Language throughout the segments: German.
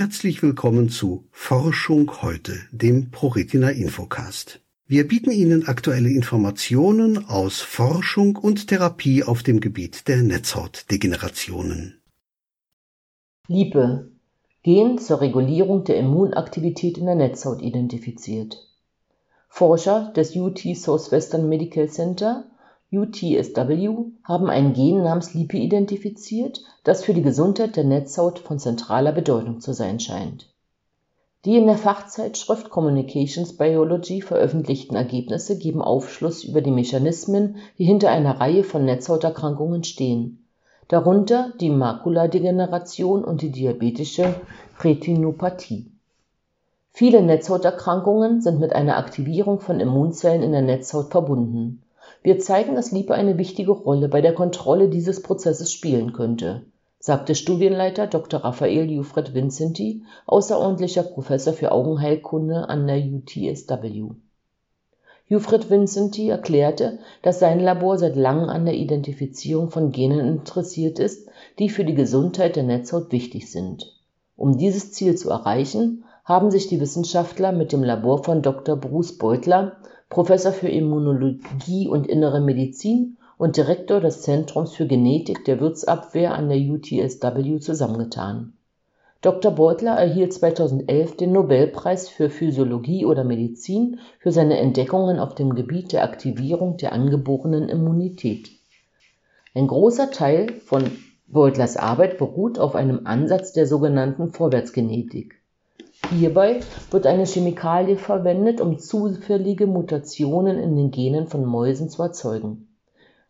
Herzlich willkommen zu Forschung heute, dem ProRetina Infocast. Wir bieten Ihnen aktuelle Informationen aus Forschung und Therapie auf dem Gebiet der Netzhautdegenerationen. Liebe. Gen zur Regulierung der Immunaktivität in der Netzhaut identifiziert. Forscher des UT Southwestern Medical Center UTSW haben ein Gen namens Lipe identifiziert, das für die Gesundheit der Netzhaut von zentraler Bedeutung zu sein scheint. Die in der Fachzeitschrift Communications Biology veröffentlichten Ergebnisse geben Aufschluss über die Mechanismen, die hinter einer Reihe von Netzhauterkrankungen stehen, darunter die Makuladegeneration und die diabetische Retinopathie. Viele Netzhauterkrankungen sind mit einer Aktivierung von Immunzellen in der Netzhaut verbunden. Wir zeigen, dass Liebe eine wichtige Rolle bei der Kontrolle dieses Prozesses spielen könnte, sagte Studienleiter Dr. Raphael Jufred Vincenti, außerordentlicher Professor für Augenheilkunde an der UTSW. Jufred Vincenti erklärte, dass sein Labor seit langem an der Identifizierung von Genen interessiert ist, die für die Gesundheit der Netzhaut wichtig sind. Um dieses Ziel zu erreichen, haben sich die Wissenschaftler mit dem Labor von Dr. Bruce Beutler, Professor für Immunologie und Innere Medizin und Direktor des Zentrums für Genetik der Wirtsabwehr an der UTSW zusammengetan. Dr. Beutler erhielt 2011 den Nobelpreis für Physiologie oder Medizin für seine Entdeckungen auf dem Gebiet der Aktivierung der angeborenen Immunität. Ein großer Teil von Beutlers Arbeit beruht auf einem Ansatz der sogenannten Vorwärtsgenetik. Hierbei wird eine Chemikalie verwendet, um zufällige Mutationen in den Genen von Mäusen zu erzeugen.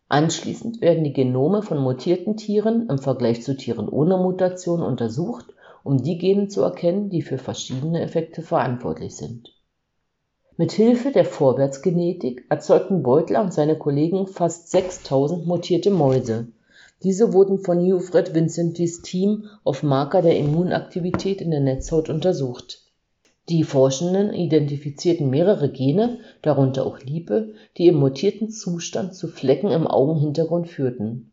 Anschließend werden die Genome von mutierten Tieren im Vergleich zu Tieren ohne Mutation untersucht, um die Gene zu erkennen, die für verschiedene Effekte verantwortlich sind. Mit Hilfe der Vorwärtsgenetik erzeugten Beutler und seine Kollegen fast 6000 mutierte Mäuse diese wurden von Hugh-Fred Vincentis Team auf Marker der Immunaktivität in der Netzhaut untersucht. Die Forschenden identifizierten mehrere Gene, darunter auch Lipe, die im mutierten Zustand zu Flecken im Augenhintergrund führten.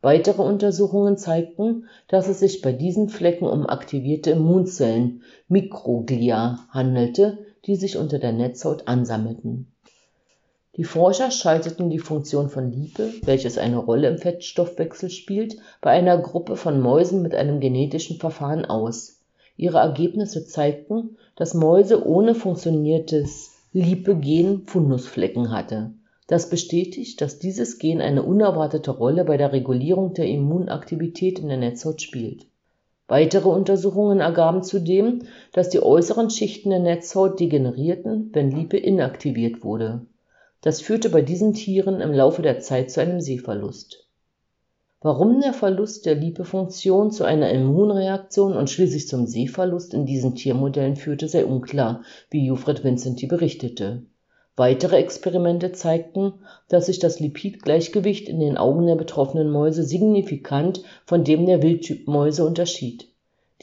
Weitere Untersuchungen zeigten, dass es sich bei diesen Flecken um aktivierte Immunzellen (Mikroglia) handelte, die sich unter der Netzhaut ansammelten die Forscher schalteten die Funktion von Lipe, welches eine Rolle im Fettstoffwechsel spielt, bei einer Gruppe von Mäusen mit einem genetischen Verfahren aus. Ihre Ergebnisse zeigten, dass Mäuse ohne funktioniertes Lipe-Gen Fundusflecken hatte. Das bestätigt, dass dieses Gen eine unerwartete Rolle bei der Regulierung der Immunaktivität in der Netzhaut spielt. Weitere Untersuchungen ergaben zudem, dass die äußeren Schichten der Netzhaut degenerierten, wenn Lipe inaktiviert wurde das führte bei diesen Tieren im Laufe der Zeit zu einem Sehverlust. Warum der Verlust der Lipefunktion zu einer Immunreaktion und schließlich zum Sehverlust in diesen Tiermodellen führte, sei unklar, wie Jufred Vincenti berichtete. Weitere Experimente zeigten, dass sich das Lipidgleichgewicht in den Augen der betroffenen Mäuse signifikant von dem der Wildtypmäuse unterschied.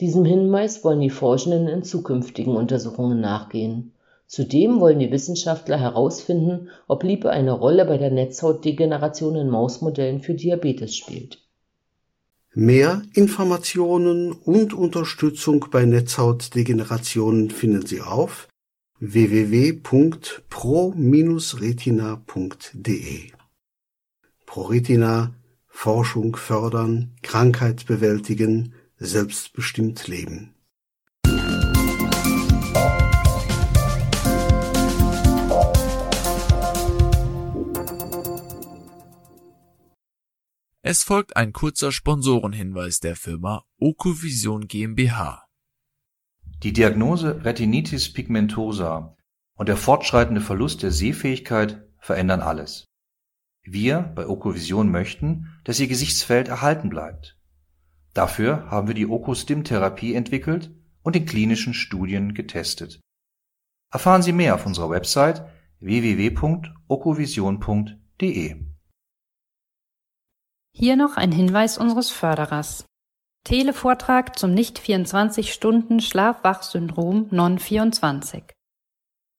Diesem Hinweis wollen die Forschenden in zukünftigen Untersuchungen nachgehen Zudem wollen die Wissenschaftler herausfinden, ob Lipe eine Rolle bei der Netzhautdegeneration in Mausmodellen für Diabetes spielt. Mehr Informationen und Unterstützung bei Netzhautdegenerationen finden Sie auf www.pro-retina.de. ProRetina Forschung fördern, Krankheit bewältigen, selbstbestimmt leben. Es folgt ein kurzer Sponsorenhinweis der Firma Okovision GmbH. Die Diagnose Retinitis pigmentosa und der fortschreitende Verlust der Sehfähigkeit verändern alles. Wir bei Okovision möchten, dass Ihr Gesichtsfeld erhalten bleibt. Dafür haben wir die Okostim-Therapie entwickelt und in klinischen Studien getestet. Erfahren Sie mehr auf unserer Website www.okovision.de hier noch ein Hinweis unseres Förderers. Televortrag zum Nicht-24-Stunden-Schlaf-Wach-Syndrom Non-24.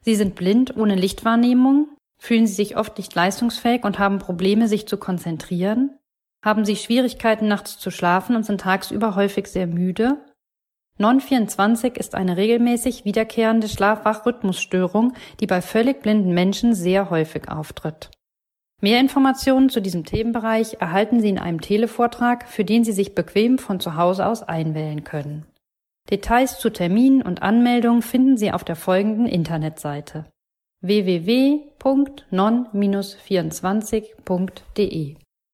Sie sind blind ohne Lichtwahrnehmung, fühlen Sie sich oft nicht leistungsfähig und haben Probleme, sich zu konzentrieren, haben Sie Schwierigkeiten nachts zu schlafen und sind tagsüber häufig sehr müde, Non-24 ist eine regelmäßig wiederkehrende Schlaf-Wach-Rhythmusstörung, die bei völlig blinden Menschen sehr häufig auftritt. Mehr Informationen zu diesem Themenbereich erhalten Sie in einem Televortrag, für den Sie sich bequem von zu Hause aus einwählen können. Details zu Terminen und Anmeldungen finden Sie auf der folgenden Internetseite www.non-24.de